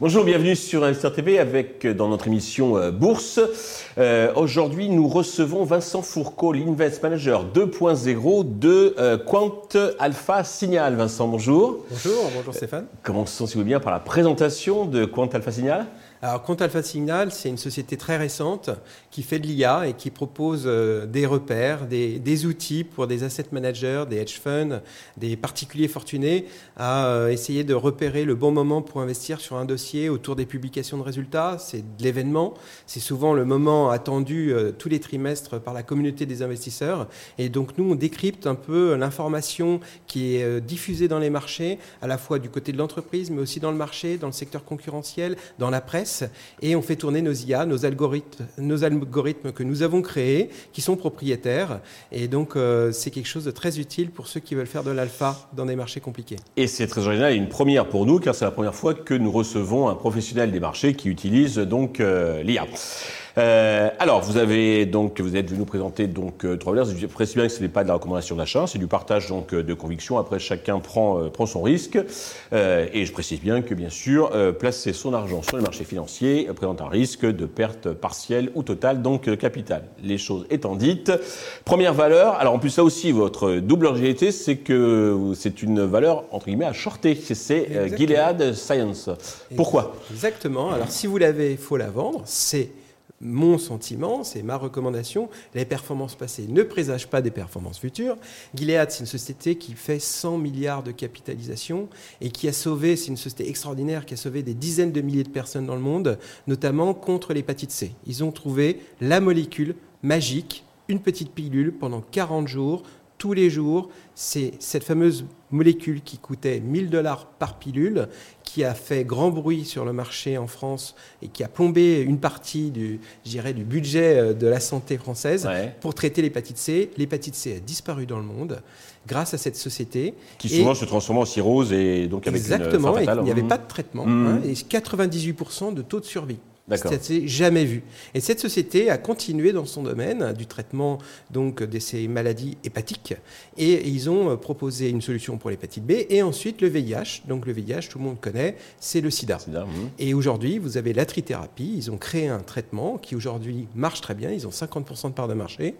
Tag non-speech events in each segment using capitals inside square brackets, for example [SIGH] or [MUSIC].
Bonjour, bienvenue sur Investir TV avec dans notre émission euh, Bourse. Euh, Aujourd'hui, nous recevons Vincent Fourcault, l'Invest Manager 2.0 de euh, Quant Alpha Signal. Vincent, bonjour. Bonjour, bonjour Stéphane. Commençons, si vous voulez bien, par la présentation de Quant Alpha Signal. Alors, Quant Alpha Signal, c'est une société très récente qui fait de l'IA et qui propose euh, des repères, des, outils pour des asset managers, des hedge funds, des particuliers fortunés à euh, essayer de repérer le bon moment pour investir sur un dossier autour des publications de résultats. C'est de l'événement. C'est souvent le moment attendu euh, tous les trimestres par la communauté des investisseurs. Et donc, nous, on décrypte un peu l'information qui est diffusée dans les marchés, à la fois du côté de l'entreprise, mais aussi dans le marché, dans le secteur concurrentiel, dans la presse et on fait tourner nos IA, nos algorithmes, que nous avons créés, qui sont propriétaires. Et donc, euh, c'est quelque chose de très utile pour ceux qui veulent faire de l'alpha dans des marchés compliqués. Et c'est très original et une première pour nous, car c'est la première fois que nous recevons un professionnel des marchés qui utilise donc euh, l'IA. Euh, alors, vous avez donc, vous êtes venu nous présenter donc euh, trois valeurs. Je précise bien que ce n'est pas de la recommandation d'achat, c'est du partage donc euh, de conviction. Après, chacun prend prend son risque. et je précise bien que bien sûr, placer son argent sur les marchés financiers présente un risque de perte partielle ou totale donc capital. Les choses étant dites, première valeur. Alors en plus, ça aussi, votre double originalité, c'est que c'est une valeur entre guillemets à shorter. C'est Gilead Science. Pourquoi? Exactement. Alors si vous l'avez, il faut la vendre. C'est mon sentiment, c'est ma recommandation, les performances passées ne présagent pas des performances futures. Gilead, c'est une société qui fait 100 milliards de capitalisation et qui a sauvé, c'est une société extraordinaire, qui a sauvé des dizaines de milliers de personnes dans le monde, notamment contre l'hépatite C. Ils ont trouvé la molécule magique, une petite pilule pendant 40 jours, tous les jours. C'est cette fameuse molécule qui coûtait 1000 dollars par pilule, qui a fait grand bruit sur le marché en France et qui a plombé une partie du, du budget euh, de la santé française pour traiter l'hépatite C. L'hépatite C a disparu dans le monde grâce à cette société. Qui souvent se transforme en cirrhose et donc avec Exactement, une et il n'y avait pas de traitement. Mmh. Hein, et 98% de taux de survie. Ça s'est jamais vu. Et cette société a continué dans son domaine du traitement donc de ces maladies hépatiques et ils ont euh, proposé une solution pour l'hépatite B et ensuite le VIH. Donc le VIH, tout le monde connaît, c'est le SIDA. Mhm. Et aujourd'hui, vous avez la trithérapie. Ils ont créé un traitement qui aujourd'hui marche très bien. Ils ont 50% de part de marché.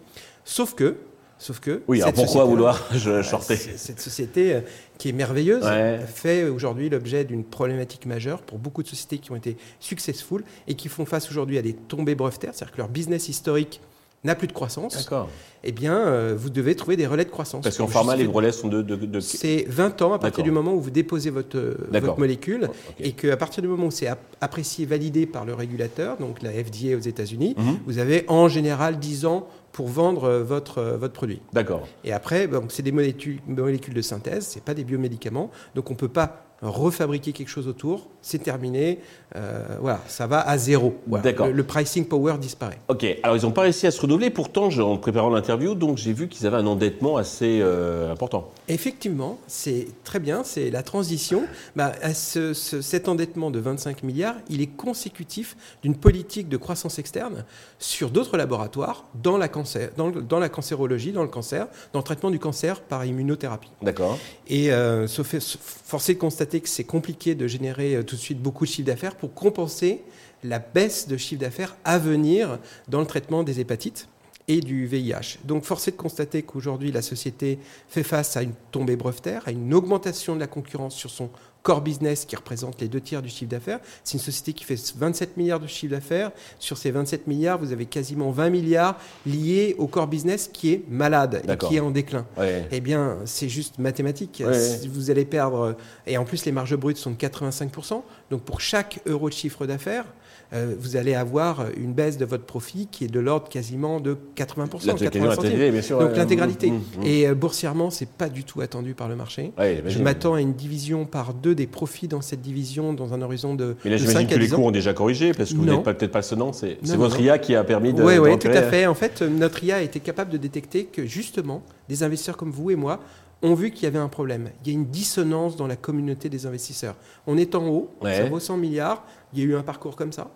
Sauf que Sauf que. Oui, alors pourquoi vouloir [LAUGHS] je shorter Cette société euh, qui est merveilleuse fait aujourd'hui l'objet d'une problématique majeure pour beaucoup de sociétés qui ont été successful et qui font face aujourd'hui à des tombées brevetaires, c'est-à-dire que leur business historique n'a plus de croissance. D'accord eh bien, euh, vous devez trouver des relais de croissance. Parce qu'en pharma, les relais sont de... de, C'est 20 ans à partir du moment où vous déposez votre, euh, votre molécule et et qu'à partir du moment où c'est apprécié, validé par le régulateur, donc la FDA aux États-Unis, mhm. vous avez en général 10 ans pour vendre euh, votre, votre produit. D'accord. Et après, c'est des molécules, molécules de synthèse, ce n'est pas des biomédicaments, donc on ne peut pas refabriquer quelque chose autour, c'est terminé, euh, voilà, ça va à zéro. D'accord. Le, pricing power disparaît. Ok, alors ils n'ont pas réussi à se renouveler, pourtant en préparant l'interview, donc j'ai vu qu'ils avaient un endettement assez euh, important. Effectivement, c'est très bien, c'est la transition. Bah, cet endettement de 25 milliards, il est consécutif d'une politique de croissance externe sur d'autres laboratoires dans la, cancer, dans, dans, la cancérologie, dans le cancer, dans le traitement du cancer par immunothérapie. D'accord. Et euh, forcé de constater que c'est compliqué de générer euh, tout de suite beaucoup de chiffre d'affaires pour compenser la baisse de chiffre d'affaires à venir dans le traitement des hépatites et du VIH. Donc force est de constater qu'aujourd'hui la société fait face à une tombée brevetaire, à une augmentation de la concurrence sur son core business qui représente les deux tiers du chiffre d'affaires. C'est une société qui fait 27 milliards de chiffre d'affaires. Sur ces 27 milliards, vous avez quasiment 20 milliards liés au core business qui est malade et qui est en déclin. Eh bien, c'est juste mathématique. Vous allez perdre, et en plus les marges brutes sont de 85%. Donc pour chaque euro de chiffre d'affaires, euh, vous allez avoir une baisse de votre profit qui est de l'ordre quasiment de 80%. 80 bien sûr, Donc l'intégralité. Et euh, boursièrement, c'est pas du tout attendu par le marché. je m'attends à une division par deux des profits dans cette division dans un horizon de. Mais là, j'imagine que les cours ont déjà corrigé parce que vous n'êtes peut-être pas sonnant. C'est votre IA qui a permis de. Oui, oui, tout à fait. En fait, notre IA a été capable de détecter que justement, des investisseurs comme vous et moi ont vu qu'il y avait un problème. Il y a une dissonance dans la communauté des investisseurs. On est en haut, ça vaut 100 milliards, il y a eu un parcours comme ça.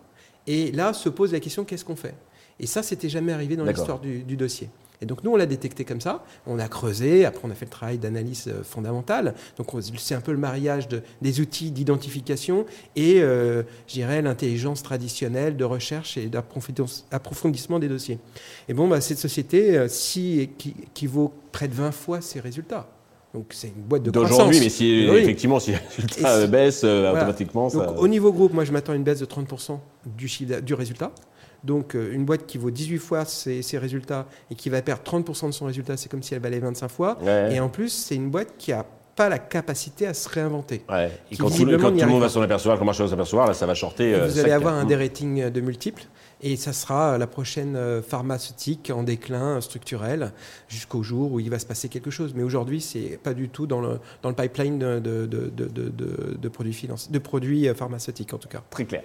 Et là se pose la question qu'est-ce qu'on fait? Et ça, c'était jamais arrivé dans l'histoire du, du dossier. Et donc nous, on l'a détecté comme ça, on a creusé, après on a fait le travail d'analyse euh, fondamentale. Donc on- c'est un peu le mariage de- des outils d'identification et, euh, je dirais, l'intelligence traditionnelle de recherche et d'approfondissement approfondissement des dossiers. Et bon, bah, cette société, euh, si, qui, qui vaut près de 20 fois ses résultats. Donc c'est une boîte de croissance. D'aujourd'hui, mais si Oui. effectivement si les résultats Et si- euh, baissent euh, Voilà. automatiquement, ça. Donc, au niveau groupe, moi, je m'attends à une baisse de 30% du, chiffre du résultat. Donc, euh, une boîte qui vaut 18 fois ses, ses résultats et qui va perdre 30% de son résultat, c'est comme si elle valait 25 fois. Ouais. Et en plus, c'est une boîte qui n'a pas la capacité à se réinventer. Ouais. Et quand tout, le- quand tout le monde va s'en apercevoir, quand le marché va s'apercevoir, là, ça va shorter. vous allez avoir un euh, de multiples. Et ça sera la prochaine euh, pharmaceutique en déclin euh, structurel jusqu'au jour où il va se passer quelque chose. Mais aujourd'hui, c'est pas du tout dans le, dans le pipeline de, de, de, produits, de produits euh, pharmaceutiques, en tout cas. Très clair.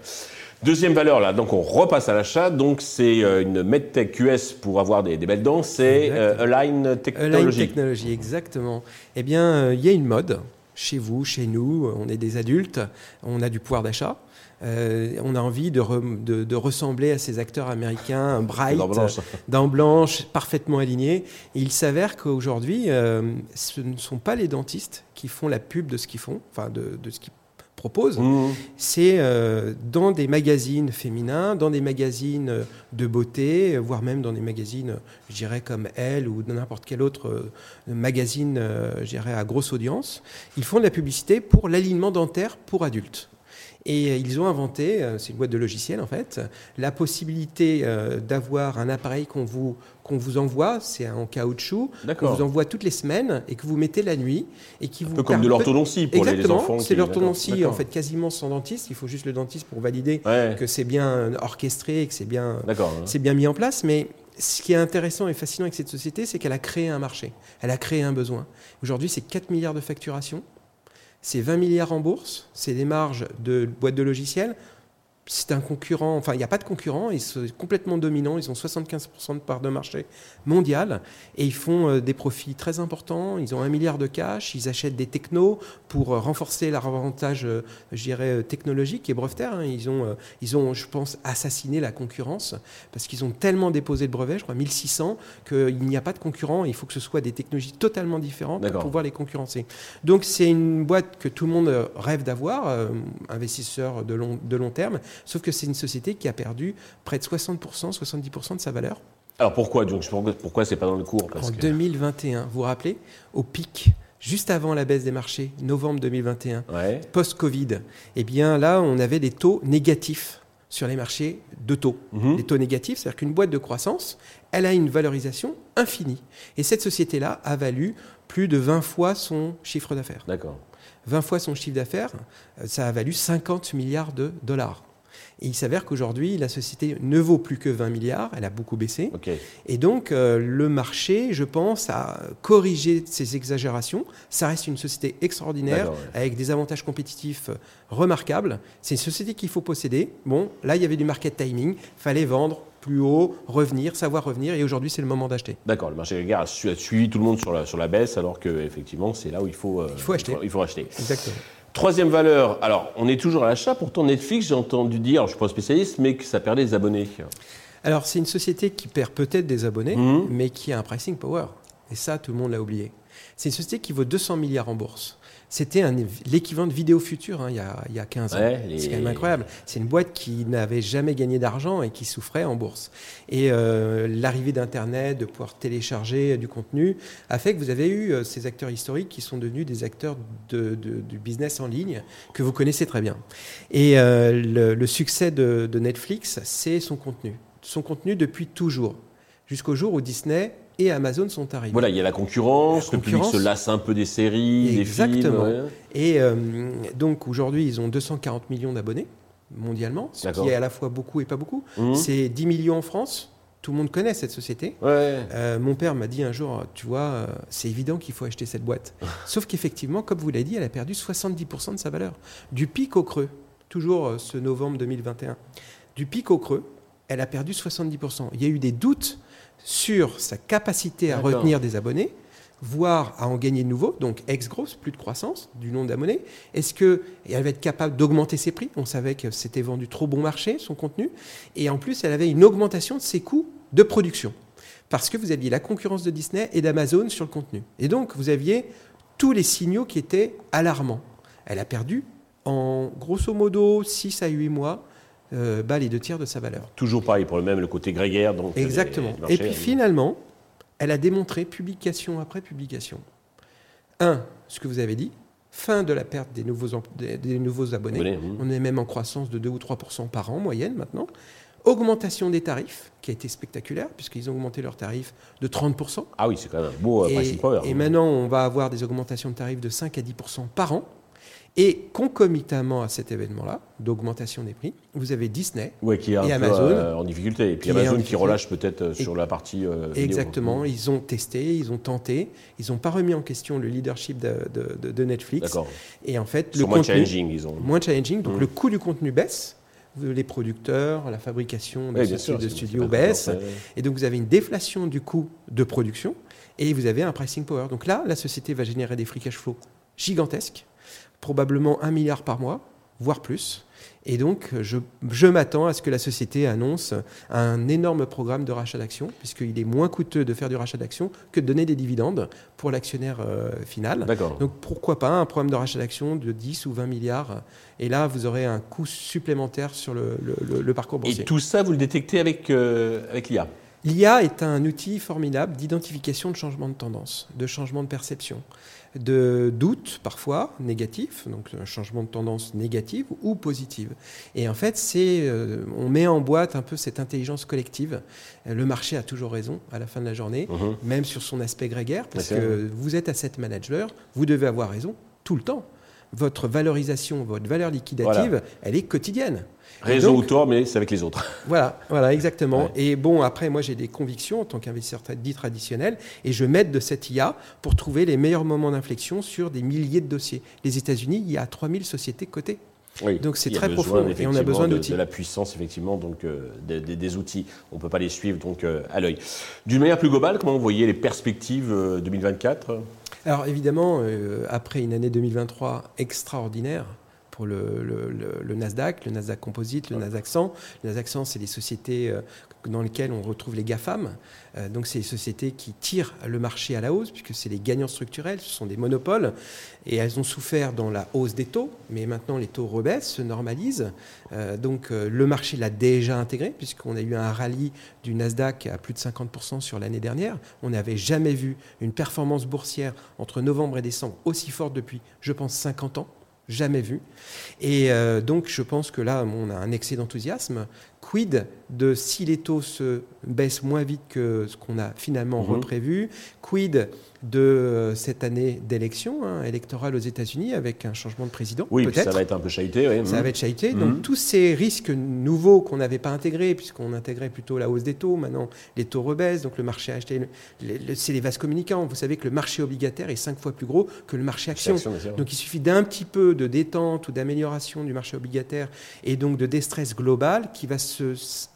Deuxième valeur, là, donc on repasse à l'achat. Donc c'est euh, une MedTech US pour avoir des, des belles dents, c'est Exact. euh, Align Align Technology. Technology, exactement. Eh bien, euh, il y a une mode chez vous, chez nous. On est des adultes, on a du pouvoir d'achat. Euh, on a envie de, re- de- de ressembler à ces acteurs américains bright, Dents blanches. dents blanches, parfaitement alignés. Et il s'avère qu'aujourd'hui, euh, ce ne sont pas les dentistes qui font la pub de ce qu'ils font, enfin de, de ce qu'ils proposent Mmh. c'est euh, dans des magazines féminins, dans des magazines euh, de beauté, euh, voire même dans des magazines, euh, je dirais comme Elle ou n'importe quel autre euh, magazine, euh, je dirais à grosse audience. Ils font de la publicité pour l'alignement dentaire pour adultes. Et euh, ils ont inventé, euh, c'est une boîte de logiciels en fait, la possibilité euh, d'avoir un appareil qu'on vous, qu'on vous envoie, c'est en caoutchouc, qu'on vous envoie toutes les semaines et que vous mettez la nuit et qui Un vous peu comme de l'orthodontie pour les- les, Exactement, enfants. c'est qui- l'orthodontie en fait quasiment sans dentiste. Il faut juste le dentiste pour valider Ouais, que c'est bien orchestré que c'est bien, c'est bien mis en place. Mais ce qui est intéressant et fascinant avec cette société, c'est qu'elle a créé un marché, elle a créé un besoin. Aujourd'hui, c'est 4 milliards de facturation, c'est 20 milliards en bourse, c'est des marges de boîtes de logiciels. C'est un concurrent, enfin il n'y a pas de concurrent, ils sont complètement dominants, ils ont 75% de part de marché mondial et ils font euh, des profits très importants, ils ont un milliard de cash, ils achètent des technos pour euh, renforcer leur avantage, euh, je dirais, technologique et brevetaire. hein. Ils, ont, ils ont, je pense, assassiné la concurrence parce qu'ils ont tellement déposé de brevets, je crois 1600, qu'il n'y a pas de concurrent, il faut que ce soit des technologies totalement différentes pour pouvoir les concurrencer. Donc c'est une boîte que tout le monde rêve d'avoir, investisseur de long, de long terme, sauf que c'est une société qui a perdu près de 60%, 70% de sa valeur Alors pourquoi donc Pourquoi, c'est pas dans le cours Parce en que- 2021. Vous vous rappelez Au pic, juste avant la baisse des marchés, novembre 2021, Ouais. post-Covid, eh bien là, on avait des taux négatifs sur les marchés de taux. Mhm. Des taux négatifs, c'est-à-dire qu'une boîte de croissance, elle a une valorisation infinie. Et cette société-là a valu plus de 20 fois son chiffre d'affaires. D'accord. 20 fois son chiffre d'affaires, euh, ça a valu 50 milliards de dollars. Et il s'avère qu'aujourd'hui, la société ne vaut plus que 20 milliards, elle a beaucoup baissé. Et donc, euh, le marché, je pense, a corrigé ces exagérations. Ça reste une société extraordinaire, ouais. avec des avantages compétitifs euh, remarquables. C'est une société qu'il faut posséder. Bon, là, il y avait du market timing. fallait vendre plus haut, revenir, savoir revenir. Et aujourd'hui, c'est le moment d'acheter. D'accord, le marché regard a, su- a suivi tout le monde sur la, sur la baisse, alors que effectivement c'est là où il faut, euh, Il faut acheter. Il faut, acheter. Exactement. Troisième valeur, alors on est toujours à l'achat, pourtant Netflix, j'ai entendu dire, je ne suis pas spécialiste, mais que ça perdait des abonnés. Alors, c'est une société qui perd peut-être des abonnés, Mhm. mais qui a un pricing power. Et ça, tout le monde l'a oublié. C'est une société qui vaut 200 milliards en bourse. C'était l'équivalent de Vidéo Future hein, il, y a, il y a 15 ans. Les- C'est quand même incroyable. C'est une boîte qui n'avait jamais gagné d'argent et qui souffrait en bourse. Et euh, l'arrivée d'Internet, de pouvoir télécharger du contenu, a fait que vous avez eu euh, ces acteurs historiques qui sont devenus des acteurs de- de- du business en ligne que vous connaissez très bien. Et euh, le, le succès de, de Netflix, c'est son contenu. Son contenu depuis toujours, jusqu'au jour où Disney et Amazon sont arrivés. Voilà, il y a la concurrence, La le public se lasse un peu des séries, Exactement. des films. ouais. Et euh, donc aujourd'hui, ils ont 240 millions d'abonnés mondialement, ce qui est à la fois beaucoup et pas beaucoup. Mhm. C'est 10 millions en France. Tout le monde connaît cette société. Ouais. Euh, mon père m'a dit un jour, tu vois, euh, c'est évident qu'il faut acheter cette boîte. [LAUGHS] Sauf qu'effectivement, comme vous l'avez dit, elle a perdu 70% de sa valeur. Du pic au creux, toujours ce novembre 2021, du pic au creux, elle a perdu 70%. Il y a eu des doutes sur sa capacité à retenir des abonnés. voire à en gagner de nouveau, donc ex-grosse, plus de croissance du nombre d'abonnés Est-ce qu'elle va être capable d'augmenter ses prix? On savait que c'était vendu trop bon marché, son contenu. Et en plus, elle avait une augmentation de ses coûts de production. Parce que vous aviez la concurrence de Disney et d'Amazon sur le contenu. Et donc, vous aviez tous les signaux qui étaient alarmants. Elle a perdu en grosso modo 6 à 8 mois euh, les deux tiers de sa valeur. Toujours pareil pour le même, le côté grégaire. Donc Exactement. et puis finalement, elle a démontré, publication après publication, un, ce que vous avez dit, fin de la perte des nouveaux, des, nouveaux abonnés. On est même en croissance de 2 ou 3% par an, moyenne maintenant. Augmentation des tarifs, qui a été spectaculaire, puisqu'ils ont augmenté leurs tarifs de 30%. Ah oui, c'est quand même un beau euh, power. Et maintenant, on va avoir des augmentations de tarifs de 5 à 10% par an. Et concomitamment à cet événement-là, d'augmentation des prix, vous avez Disney qui est et Amazon euh, en difficulté. Et puis Amazon qui relâche peut-être euh, sur la partie. Euh, exactement. Ils ont testé, ils ont tenté, ils n'ont pas remis en question le leadership de, de, Netflix. Et en fait, le moins challenging, ils ont. Moins challenging. Donc mm. le coût du contenu baisse les producteurs, la fabrication de, de studios baisse. Et donc vous avez une déflation du coût de production et vous avez un pricing power. Donc là, la société va générer des free cash flow gigantesques probablement un milliard par mois, voire plus. Et donc, je, je m'attends à ce que la société annonce un énorme programme de rachat d'actions, puisqu'il est moins coûteux de faire du rachat d'actions que de donner des dividendes pour l'actionnaire euh, final. Donc, pourquoi pas un programme de rachat d'actions de 10 ou 20 milliards? Et là, vous aurez un coût supplémentaire sur le, le, parcours boursier. Et tout ça, vous le détectez avec, euh, avec l'IA L'IA est un outil formidable d'identification de changement de tendance, de changement de perception de doutes parfois négatifs, donc un changement de tendance négative ou positive. Et en fait, c'est, euh, on met en boîte un peu cette intelligence collective. Le marché a toujours raison à la fin de la journée, mhm. même sur son aspect grégaire, parce que vous êtes asset manager, vous devez avoir raison tout le temps. Votre valorisation, votre valeur liquidative, elle est quotidienne. Raison ou tort, mais c'est avec les autres. [LAUGHS] Voilà, voilà, exactement. Et bon, après, moi, j'ai des convictions en tant qu'investisseur dit traditionnel, et je m'aide de cette IA pour trouver les meilleurs moments d'inflexion sur des milliers de dossiers. Les États-Unis, il y a 3000 sociétés cotées. Oui, donc c'est très profond et on a besoin d'outils. De, la puissance, effectivement, donc euh, des, outils. On ne peut pas les suivre donc euh, à l'œil. D'une manière plus globale, comment vous voyez les perspectives 2024 euh, Alors évidemment, après une année 2023 extraordinaire, le, Nasdaq, le Nasdaq Composite, le Nasdaq 100. Le Nasdaq 100, c'est des sociétés euh, dans lesquelles on retrouve les GAFAM. Euh, donc, c'est des sociétés qui tirent le marché à la hausse, puisque c'est les gagnants structurels, ce sont des monopoles. Et elles ont souffert dans la hausse des taux, mais maintenant les taux rebaissent, se normalisent. Euh, donc, le marché l'a déjà intégré, puisqu'on a eu un rallye du Nasdaq à plus de 50% sur l'année dernière. On n'avait jamais vu une performance boursière entre novembre et décembre aussi forte depuis, je pense, 50 ans jamais vu. Et euh, donc je pense que là, on a un excès d'enthousiasme. Quid de si les taux se baissent moins vite que ce qu'on a finalement mhm. reprévu Quid de euh, cette année d'élection hein, électorale aux États-Unis avec un changement de président. Oui, ça va être un peu chahuté. Oui. Ça va être chahuté. Donc mhm. tous ces risques nouveaux qu'on n'avait pas intégrés, puisqu'on intégrait plutôt la hausse des taux, maintenant les taux rebaissent, donc le marché acheté, c'est les vases communicants. Vous savez que le marché obligataire est cinq fois plus gros que le marché action. donc il suffit d'un petit peu de détente ou d'amélioration du marché obligataire et donc de déstress global qui va se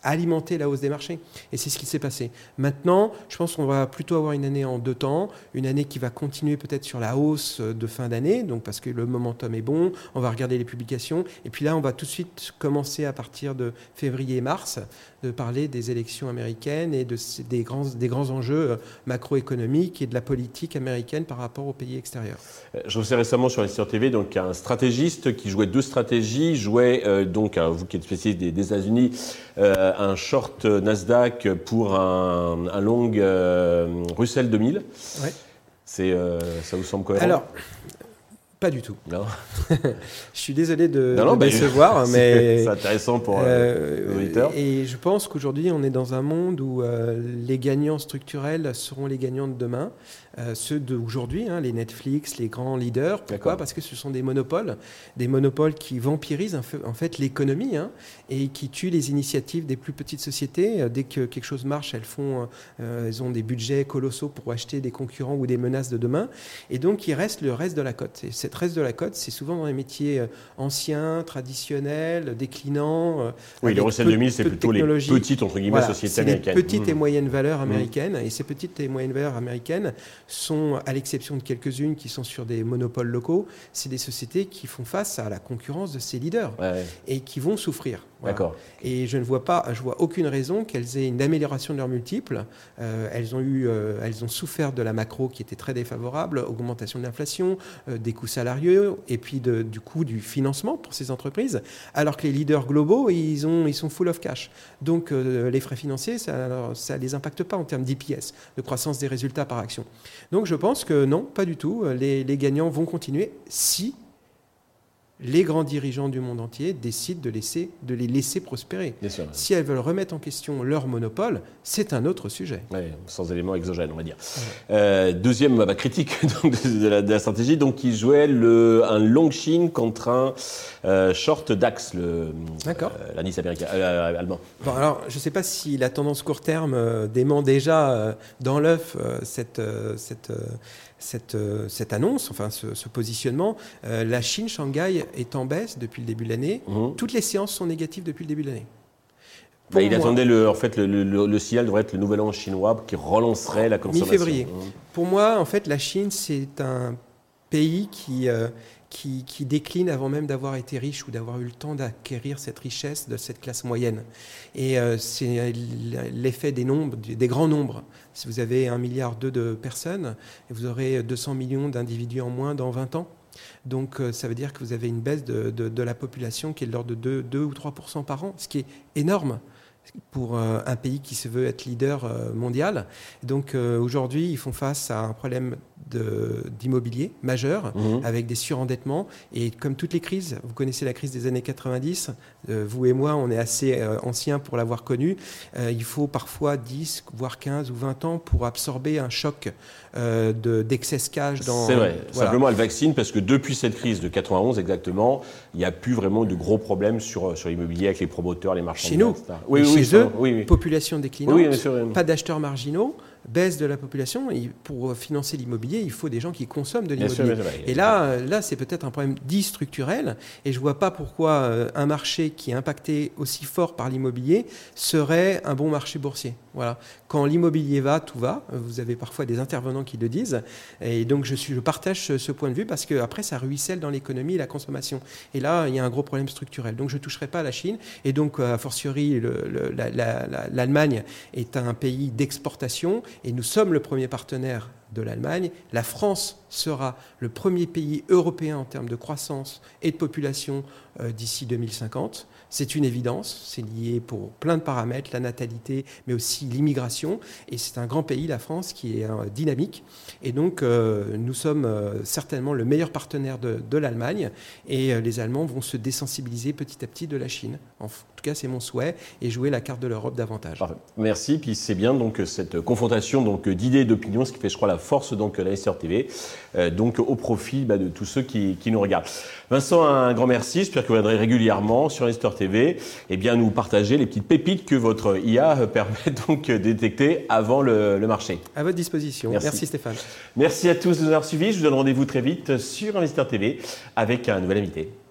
alimenter la hausse des marchés. Et c'est ce qui s'est passé. Maintenant, je pense qu'on va plutôt avoir une année en deux temps une année qui va continuer peut-être sur la hausse de fin d'année, donc parce que le momentum est bon, on va regarder les publications, et puis là on va tout de suite commencer à partir de février-mars de parler des élections américaines et de, des, grands, des grands enjeux euh, macroéconomiques et de la politique américaine par rapport aux pays extérieurs. Euh, je vous sais récemment sur Investir TV donc un stratégiste qui jouait deux stratégies, jouait euh, donc vous qui êtes spécialiste des, États-Unis, un short Nasdaq pour un, un long Russell 2000. Ouais. C'est, ça vous semble cohérent? Alors, pas du tout. Non. [LAUGHS] je suis désolé de, décevoir, [LAUGHS] mais c'est intéressant pour euh, euh. Et je pense qu'aujourd'hui, on est dans un monde où euh, les gagnants structurels seront les gagnants de demain. Euh, ceux d'aujourd'hui, hein, les Netflix, les grands leaders. Pourquoi Parce que ce sont des monopoles, des monopoles qui vampirisent en fait l'économie hein, et qui tuent les initiatives des plus petites sociétés. Euh, dès que quelque chose marche, elles font, euh, elles ont des budgets colossaux pour acheter des concurrents ou des menaces de demain. Et donc, il reste le reste de la cote. Et cette reste de la cote, c'est souvent dans les métiers anciens, traditionnels, déclinants. Oui, le Russell peu- 2000, c'est plutôt les petites, entre guillemets, Voilà, sociétés américaines. petites et Mmh. moyennes valeurs américaines. Et ces petites et moyennes valeurs américaines sont, à l'exception de quelques-unes qui sont sur des monopoles locaux, c'est des sociétés qui font face à la concurrence de ces leaders Ouais, ouais, et qui vont souffrir. Voilà. D'accord. Et je ne vois pas, je vois aucune raison qu'elles aient une amélioration de leurs multiples. Euh, elles ont eu, euh, elles ont souffert de la macro qui était très défavorable, augmentation de l'inflation, euh, des coûts salariaux et puis de- du coût du financement pour ces entreprises. Alors que les leaders globaux, ils ont, ils sont full of cash. Donc les frais financiers, ça, ça les impacte pas en termes d'IPS, de croissance des résultats par action. Donc je pense que non, pas du tout. Les, les gagnants vont continuer si les grands dirigeants du monde entier décident de, laisser, de les laisser prospérer. Si elles veulent remettre en question leur monopole, c'est un autre sujet. Ouais, sans éléments exogènes, on va dire. Euh, deuxième bah, critique [LAUGHS] donc, de, la, de la stratégie, donc qui jouait le, un long Chine contre un euh, short DAX, le euh, l'indice américain, euh, allemand. Bon, alors, je ne sais pas si la tendance court terme dément déjà dans l'œuf cette, cette, cette, euh, cette annonce, enfin ce, ce positionnement. Euh, la Chine, Shanghai, est en baisse depuis le début de l'année. Mhm. Toutes les séances sont négatives depuis le début de l'année. Bah, il moi- attendait le, en fait le, le, le- signal devrait être le nouvel an chinois qui relancerait la consommation. Mi-février. Pour moi, en fait, la Chine, c'est un pays qui, euh, qui, qui décline avant même d'avoir été riche ou d'avoir eu le temps d'acquérir cette richesse de cette classe moyenne. Et euh, c'est l'effet des nombres, des grands nombres. Si vous avez un milliard deux de personnes, vous aurez 200 millions d'individus en moins dans 20 ans. Donc euh, ça veut dire que vous avez une baisse de, de- la population qui est de l'ordre de 2, 2 ou 3 par an, ce qui est énorme pour euh, un pays qui se veut être leader euh, mondial. Donc euh, aujourd'hui, ils font face à un problème d'immobilier majeur Mhm. avec des surendettements. Et comme toutes les crises, vous connaissez la crise des années 90, euh, vous et moi, on est assez euh, anciens pour l'avoir connue. Euh, il faut parfois 10, voire 15 ou 20 ans pour absorber un choc euh, de- dans. C'est vrai. Voilà. Simplement, elle vaccine parce que depuis cette crise de 91 exactement, il n'y a plus vraiment de gros problèmes sur, sur l'immobilier avec les promoteurs, les marchands. Chez nous. Oui, oui, chez eux, oui, oui. Population déclinante. Pas d'acheteurs marginaux, baisse de la population. Et pour financer l'immobilier, il faut des gens qui consomment de l'immobilier. Et là, euh, là c'est peut-être un problème dit structurel. Et je ne vois pas pourquoi euh, un marché qui est impacté aussi fort par l'immobilier serait un bon marché boursier. Voilà. Quand l'immobilier va, tout va. Vous avez parfois des intervenants qui le disent. Et donc, je, suis, je partage ce, ce point de vue parce qu'après, ça ruisselle dans l'économie et la consommation. Et là, il y a un gros problème structurel. Donc, je ne toucherai pas à la Chine. Et donc, a fortiori, le- le- la- la- la- l'Allemagne est un pays d'exportation et nous sommes le premier partenaire de l'Allemagne. La France sera le premier pays européen en termes de croissance et de population euh, d'ici 2050. C'est une évidence, c'est lié pour plein de paramètres, la natalité, mais aussi l'immigration. Et c'est un grand pays, la France, qui est euh, dynamique. Et donc, euh, nous sommes certainement le meilleur partenaire de, l'Allemagne. Et les Allemands vont se désensibiliser petit à petit de la Chine. En tout cas, c'est mon souhait, et jouer la carte de l'Europe davantage. Merci. Puis c'est bien donc cette confrontation d'idées et d'opinions, ce qui fait, je crois, la force donc de l'Investisseur TV, euh, donc au profit bah, de tous ceux qui, qui nous regardent. Vincent, un grand merci. J'espère que vous viendrez régulièrement sur Investor TV, et bien nous partager les petites pépites que votre IA [LAUGHS] permet donc de détecter avant le, le marché. À votre disposition. Merci. Merci Stéphane. Merci à tous de nous avoir suivis. Je vous donne rendez-vous très vite sur Investor TV avec un nouvel invité.